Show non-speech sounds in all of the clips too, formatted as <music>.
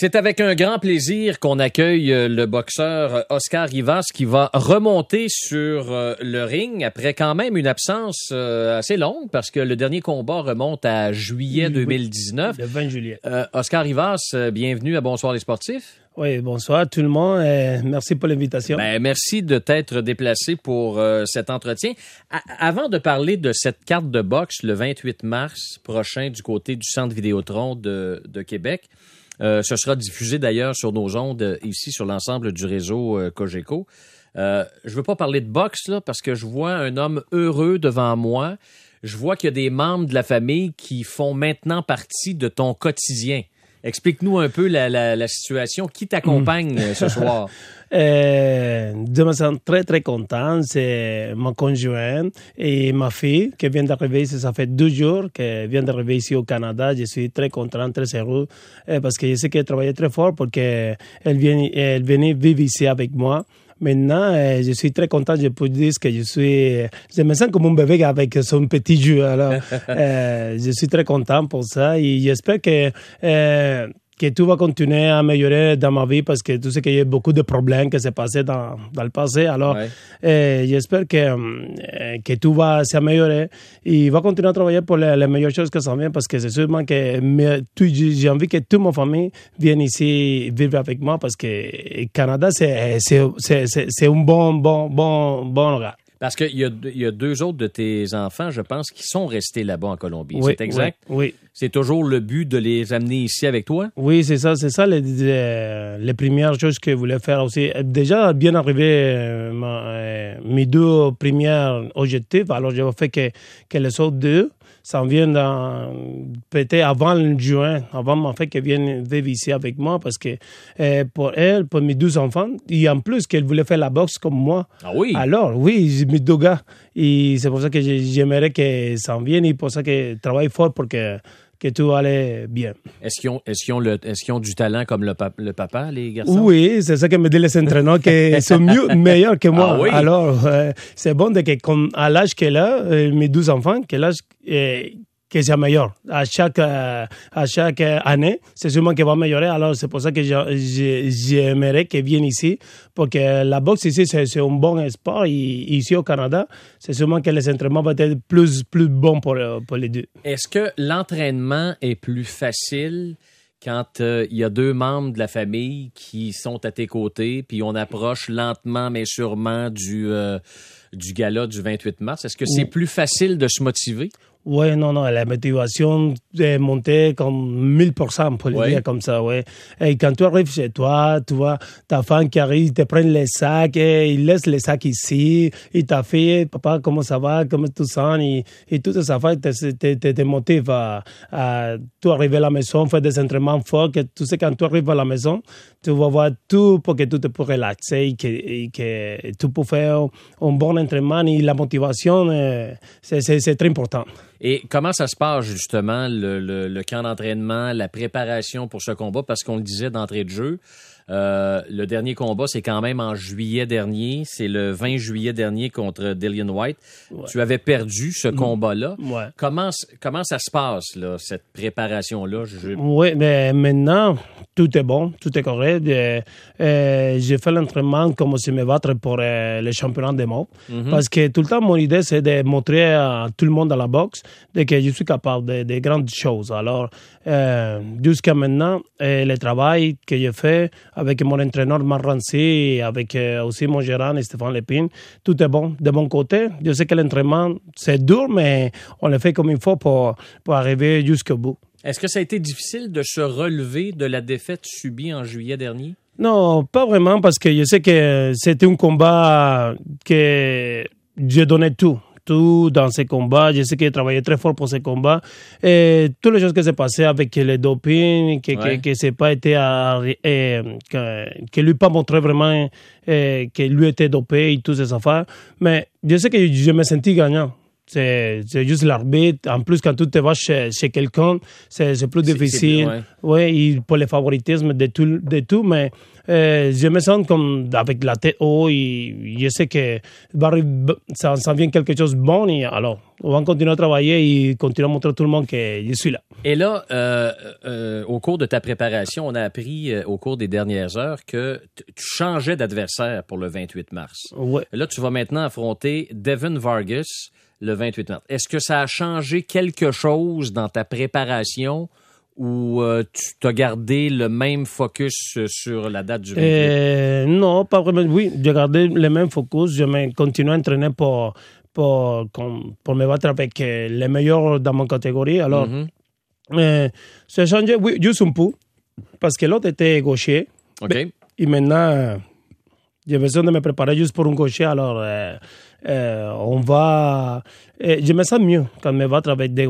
C'est avec un grand plaisir qu'on accueille euh, le boxeur euh, Oscar Rivas qui va remonter sur euh, le ring après quand même une absence assez longue parce que le dernier combat remonte à juillet 2019. Le 20 juillet. Oscar Rivas, bienvenue à Bonsoir les sportifs. Oui, bonsoir tout le monde. Et merci pour l'invitation. Ben, merci de t'être déplacé pour cet entretien. avant de parler de cette carte de boxe le 28 mars prochain du côté du Centre Vidéotron de, de Québec, ce sera diffusé d'ailleurs sur nos ondes euh, ici sur l'ensemble du réseau euh, Cogeco. Euh, je veux pas parler de boxe là parce que je vois un homme heureux devant moi. Je vois qu'il y a des membres de la famille qui font maintenant partie de ton quotidien. Explique-nous un peu la, la, la situation. Qui t'accompagne euh, ce soir? <laughs> Euh, je me sens très, très content. C'est mon conjoint et ma fille qui vient d'arriver. Ça fait deux jours qu'elle vient d'arriver ici au Canada. Je suis très content, très heureux euh, parce que je sais qu'elle travaillait très fort pour qu'elle vienne, elle venait vivre ici avec moi. Maintenant, euh, je suis très content. Je peux dire que je suis, je me sens comme un bébé avec son petit jeu. Alors, <laughs> euh, je suis très content pour ça et j'espère que euh, que tout va continuer à améliorer dans ma vie parce que tu sais qu'il y a beaucoup de problèmes qui s'est passé dans, dans le passé. Alors, Ouais. euh, j'espère que, euh, que tout va s'améliorer. Et va continuer à travailler pour les, les meilleures choses que ça vient parce que c'est sûrement que j'ai envie que toute ma famille vienne ici vivre avec moi parce que Canada, c'est, c'est, c'est, c'est, c'est un bon, bon, bon, bon regard. Parce qu'il y a, y a deux autres de tes enfants, je pense, qui sont restés là-bas en Colombie. Oui, c'est exact? Oui. oui. C'est toujours le but de les amener ici avec toi? Oui, c'est ça, c'est ça les, les, les premières choses que je voulais faire aussi. Déjà, bien arrivé euh, ma- euh, mes deux premiers objectifs, alors j'ai fait que, que les autres deux s'en dans- peut-être avant le juin, avant ma fille qu'elle vienne vivre ici avec moi parce que euh, pour elle, pour mes deux enfants, et en plus qu'elle voulait faire la boxe comme moi. Ah oui? Alors, oui, mes deux gars. Et c'est pour ça que j'ai- j'aimerais qu'ils s'en viennent et pour ça que je travaille fort pour que, que tout allait bien. Est-ce qu'ils ont, est-ce qu'ils ont, le, est-ce qu'ils ont du talent comme le, pap- le papa, les garçons? Oui, c'est ça que me disent les entraîneurs, qu'ils <laughs> sont mieux, meilleurs que moi. Ah oui? Alors, euh, c'est bon de que, comme à l'âge qu'elle a, euh, mes 12 enfants, que l'âge, euh, que c'est meilleur. À chaque, euh, à chaque année, c'est sûrement qu'elle va améliorer. Alors, c'est pour ça que j'aimerais qu'elle vienne ici, parce que la boxe ici, c'est un bon sport. Et ici au Canada, c'est sûrement que les entraînements vont être plus, plus bons pour, pour les deux. Est-ce que l'entraînement est plus facile quand euh, il y a deux membres de la famille qui sont à tes côtés, puis on approche lentement mais sûrement du, euh, du gala du 28 mars? Est-ce que c'est plus facile de se motiver? Ouais, non, non, la motivation est montée comme 1000%, pour le Ouais. dire comme ça, ouais. Et quand tu arrives chez toi, tu vois ta femme qui arrive, te prend les sacs, et il laisse les sacs ici, et ta fille, papa, comment ça va, comment tu sens, et, et tout ça fait, te, te, te, te motive à, à tout arriver à la maison, faire des entraînements forts, que tu sais, quand tu arrives à la maison, tu vas voir tout pour que tu te peux relaxer, et que, et que tu peux faire un bon entraînement, et la motivation, c'est c'est- c'est très important. Et comment ça se passe justement, le, le- camp d'entraînement, la préparation pour ce combat? Parce qu'on le disait d'entrée de jeu, euh, le dernier combat, c'est quand même en juillet dernier. C'est le 20 juillet dernier contre Dillian White. Tu avais perdu ce combat-là. Ouais. Comment, ça se passe, là, cette préparation-là? Je- Oui, mais maintenant, tout est bon, tout est correct. Euh, euh, j'ai fait l'entraînement comme si me battre pour le championnat des mots. Parce que tout le temps, mon idée, c'est de montrer à tout le monde dans la boxe de que je suis capable de, de grandes choses. Alors, jusqu'à maintenant, le travail que j'ai fait avec mon entraîneur Marc Rancy et avec euh, aussi mon gérant Stéphane Lépine, tout est bon. De mon côté, je sais que l'entraînement, c'est dur, mais on le fait comme il faut pour, pour arriver jusqu'au bout. Est-ce que ça a été difficile de se relever de la défaite subie en juillet dernier? Non, pas vraiment, parce que je sais que c'était un combat que je donnais tout. Dans ces combats. Je sais que je travaillais très fort pour ces combats. Et toutes les choses qui s'est passées avec le doping, que, Ouais. que, que c'est pas été, eh, que, que lui pas montré vraiment eh, que lui était dopé et toutes ces affaires. Mais je sais que je me sentis gagnant. C'est juste l'arbitre. En plus, quand tu te vas chez, chez quelqu'un, c'est plus difficile. Ouais, il- pour le favoritisme de tout, de tout mais euh, je me sens comme avec la tête haut et je sais que ça, ça vient quelque chose de bon. Et alors, on va continuer à travailler et continuer à montrer à tout le monde que je suis là. Et là, euh, euh, au cours de ta préparation, on a appris au cours des dernières heures que tu changeais d'adversaire pour le 28 mars. Ouais. Là, tu vas maintenant affronter Devin Vargas le 28 mars. Est-ce que ça a changé quelque chose dans ta préparation ou euh, tu t'as gardé le même focus euh, sur la date du 28? Euh, non, pas vraiment. Oui, j'ai gardé le même focus. Je me continue à entraîner pour, pour, pour me battre avec euh, les meilleurs dans mon catégorie. Alors, euh, c'est changé, oui, juste un peu. Parce que l'autre était gaucher. OK. Et maintenant, j'ai besoin de me préparer juste pour un gaucher. Alors, euh, on va. euh, je me sens mieux quand me battre avec des.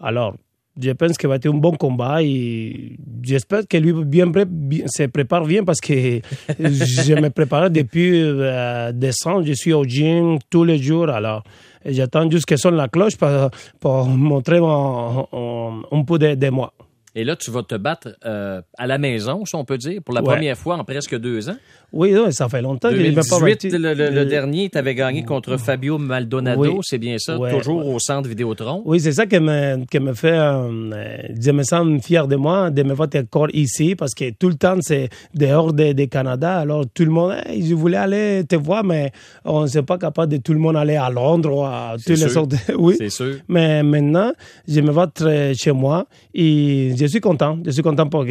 Alors, je pense que va être un bon combat et j'espère que lui bien, bien- se prépare bien parce que <laughs> je me prépare depuis euh, décembre. Je suis au gym tous les jours. Alors, j'attends juste que sonne la cloche pour, pour montrer mon- un peu de moi. Et là, tu vas te battre euh, à la maison, si on peut dire, pour la Ouais. première fois en presque deux ans. Oui, oui, ça fait longtemps qu'il pas 2018, battu. le, le- le Euh, dernier, tu avais gagné contre Fabio Maldonado, Oui. c'est bien ça, Ouais, toujours au centre Vidéotron. Oui, c'est ça qui me, qui me fait. euh, je me sens fier de moi de me voir encore ici parce que tout le temps c'est dehors de, de Canada. Alors tout le monde, Hey, je voulais aller te voir, mais on ne s'est pas capable de tout le monde aller à Londres ou à toutes les sûr. sortes. de- <laughs> Oui. C'est sûr. Mais maintenant, je me vois très chez moi et je suis content. Je suis content pour,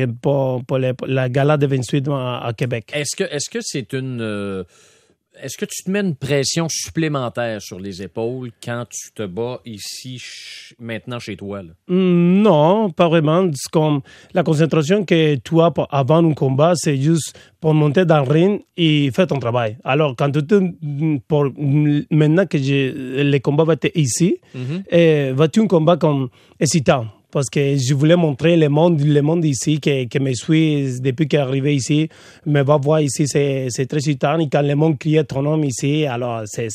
la gala de 28 à, à Québec. Est-ce que est-ce que c'est une euh, est-ce que tu te mets une pression supplémentaire sur les épaules quand tu te bats ici ch- maintenant chez toi là? Mm, Non, pas vraiment. Comme la concentration que tu as avant un combat, c'est juste pour monter dans le ring et faire ton travail. Alors, quand tu pour, maintenant que je, le combat va être ici, eh, va être un combat comme excitant? Parce que je voulais montrer le monde, monde ici, qui, qui me suit depuis est arrivé ici, me va voir ici, c'est très excitant. Et quand le monde crie ton nom ici, alors c'est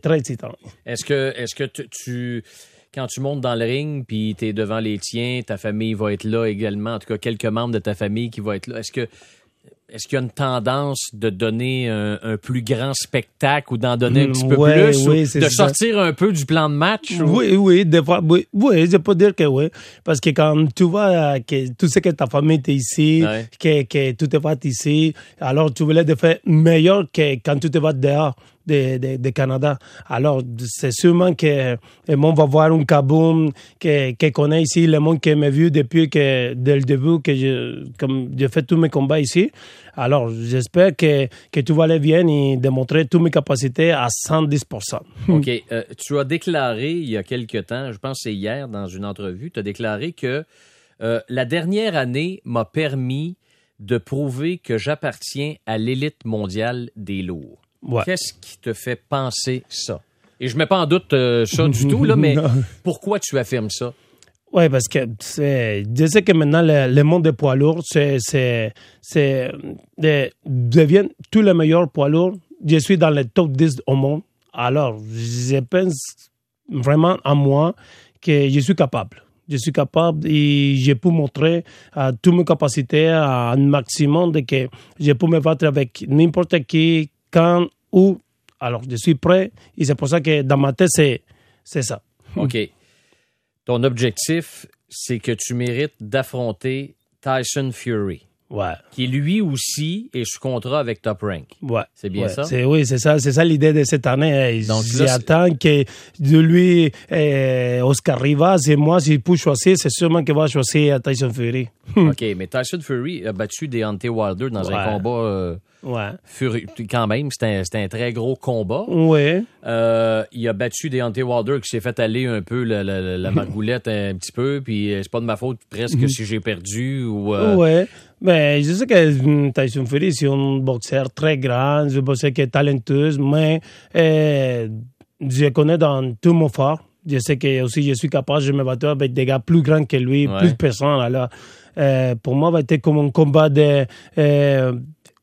très excitant. Est-ce que est-ce que tu- quand tu montes dans le ring puis tu es devant les tiens, ta famille va être là également, en tout cas quelques membres de ta famille qui vont être là. Est-ce que est-ce qu'il y a une tendance de donner un, un plus grand spectacle ou d'en donner un Mm, petit peu ouais, plus oui, ou de ça. sortir un peu du plan de match? ou- Oui, oui, des fois, oui, oui, je peux dire que oui. Parce que quand tu vois que tu sais que ta famille est ici, Ouais. que, que tu te vas ici, alors tu voulais de faire meilleur que quand tu te vas dehors de, de, de Canada. Alors, c'est sûrement que le monde va voir un kaboom que, que connaît ici, le monde qui m'a vu depuis que, dès le début que je, comme j'ai fait tous mes combats ici. Alors, j'espère que, que tu vas aller bien et démontrer toutes mes capacités à 110%. <laughs> OK. Euh, tu as déclaré il y a quelque temps, je pense c'est hier dans une entrevue, tu as déclaré que euh, la dernière année m'a permis de prouver que j'appartiens à l'élite mondiale des lourds. Ouais. Qu'est-ce qui te fait penser ça? Et je mets pas en doute euh, ça du <laughs> tout, là, mais pourquoi tu affirmes ça? Oui, parce que c'est, je sais que maintenant, le, le monde des poids lourds, c'est, c'est, c'est, de- devient tous les meilleurs poids lourds. Je suis dans le top 10 au monde. Alors, je pense vraiment à moi que je suis capable. Je suis capable et je peux montrer à toutes mes capacités, à un maximum de que je peux me battre avec n'importe qui, quand, où. Alors, je suis prêt et c'est pour ça que dans ma tête, c'est, c'est ça. OK. Ton objectif, c'est que tu mérites d'affronter Tyson Fury, Ouais. qui lui aussi est sous contrat avec Top Rank. Ouais. C'est bien Ouais, ça? c'est- oui, c'est ça, c'est ça l'idée de cette année. hein. Donc J'attends que de lui, euh, Oscar Rivas et moi, s'il peut choisir, c'est sûrement qu'il va choisir Tyson Fury. <laughs> OK, mais Tyson Fury a battu Deontay Wilder dans un combat euh, Ouais. Quand même, c'était un, c'était un très gros combat. Ouais. Euh, il a battu Deontay Wilder qui s'est fait aller un peu la, la, margoulette un petit peu, puis euh, c'est pas de ma faute presque si j'ai perdu ou... euh, Ouais. Mais je sais que hum, Tyson Fury, c'est un boxeur très grand, un boxeur qui est talentueux, mais euh, je connais dans tout mon fort. Je sais que aussi je suis capable de me battre avec des gars plus grands que lui, Ouais. plus personnes. Alors, euh, pour moi, va être comme un combat de, euh,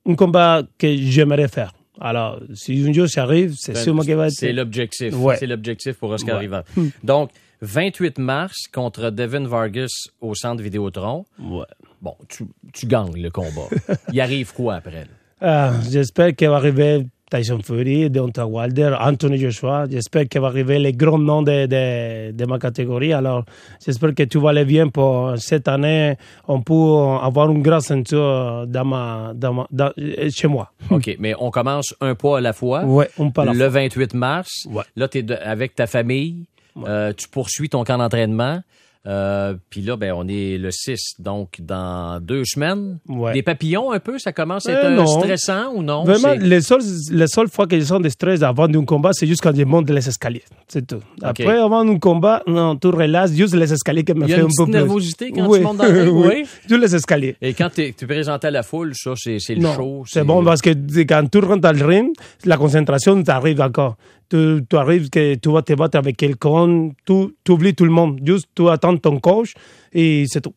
un combat que j'aimerais faire. Alors, si un jour ça arrive, c'est sûrement qu'il va être. C'est l'objectif. Ouais. C'est l'objectif pour Oscar Ouais. Rivas. Donc, 28 mars contre Devin Vargas au centre Vidéotron. Ouais. Bon, tu, tu gagnes le combat. <laughs> Il arrive quoi après? Ah, J'espère qu'il va arriver Tyson Fury, Deontay Wilder, Anthony Joshua. J'espère qu'il va arriver les grands noms de, de, de ma catégorie. Alors, j'espère que tout va aller bien pour cette année. On peut avoir une grande ceinture dans ma, dans ma, dans- euh, chez moi. <laughs> OK, mais on commence un pas à la fois. Ouais, on parle. le 28 mars. Ouais. Là, tu es avec ta famille. Euh, tu poursuis ton camp d'entraînement. Euh, Puis là, ben, on est le 6, donc dans deux semaines. Ouais. Des papillons un peu, ça commence à être Euh, stressant ou non? Vraiment, les seules, les seules fois que je sens de stress avant d'un combat, c'est juste quand je monte les escaliers. C'est tout. Après, avant un combat, non, tout relax, juste les escaliers qui me Il y a fait une un peu plus. nervosité quand Oui. tu montes dans le <laughs> ring, oui. Juste les escaliers. Et quand tu es présenté à la foule, ça, c'est c'est le Non, show. c'est bon parce que quand tu rentres dans le ring, la concentration t'arrive encore. Tu, tu arrives que tu vas te battre avec quelqu'un, tu, tu oublies tout le monde. Juste, tu attends ton coach et c'est tout.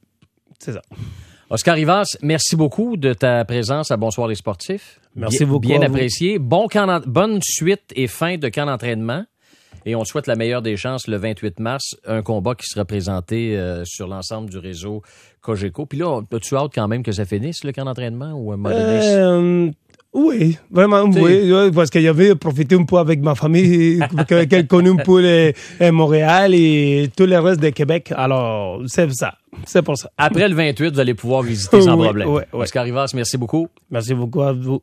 C'est ça. Oscar Rivas, merci beaucoup de ta présence à Bonsoir les sportifs. Merci Bien- beaucoup Bien apprécié. Bon camp bonne suite et fin de camp d'entraînement. Et on souhaite la meilleure des chances le 28 mars, un combat qui sera présenté euh, sur l'ensemble du réseau Cogeco. Puis là, as-tu hâte quand même que ça finisse, le camp d'entraînement, ou un Euh, oui, vraiment, oui, parce que j'avais profité un peu avec ma famille, <laughs> que- qu'elle connaît un peu les- les Montréal et tout le reste de Québec. Alors, c'est ça. C'est pour ça. Après le 28, vous allez pouvoir visiter sans Oui, problème. oui, oui. Oscar Rivas, merci beaucoup. Merci beaucoup à vous.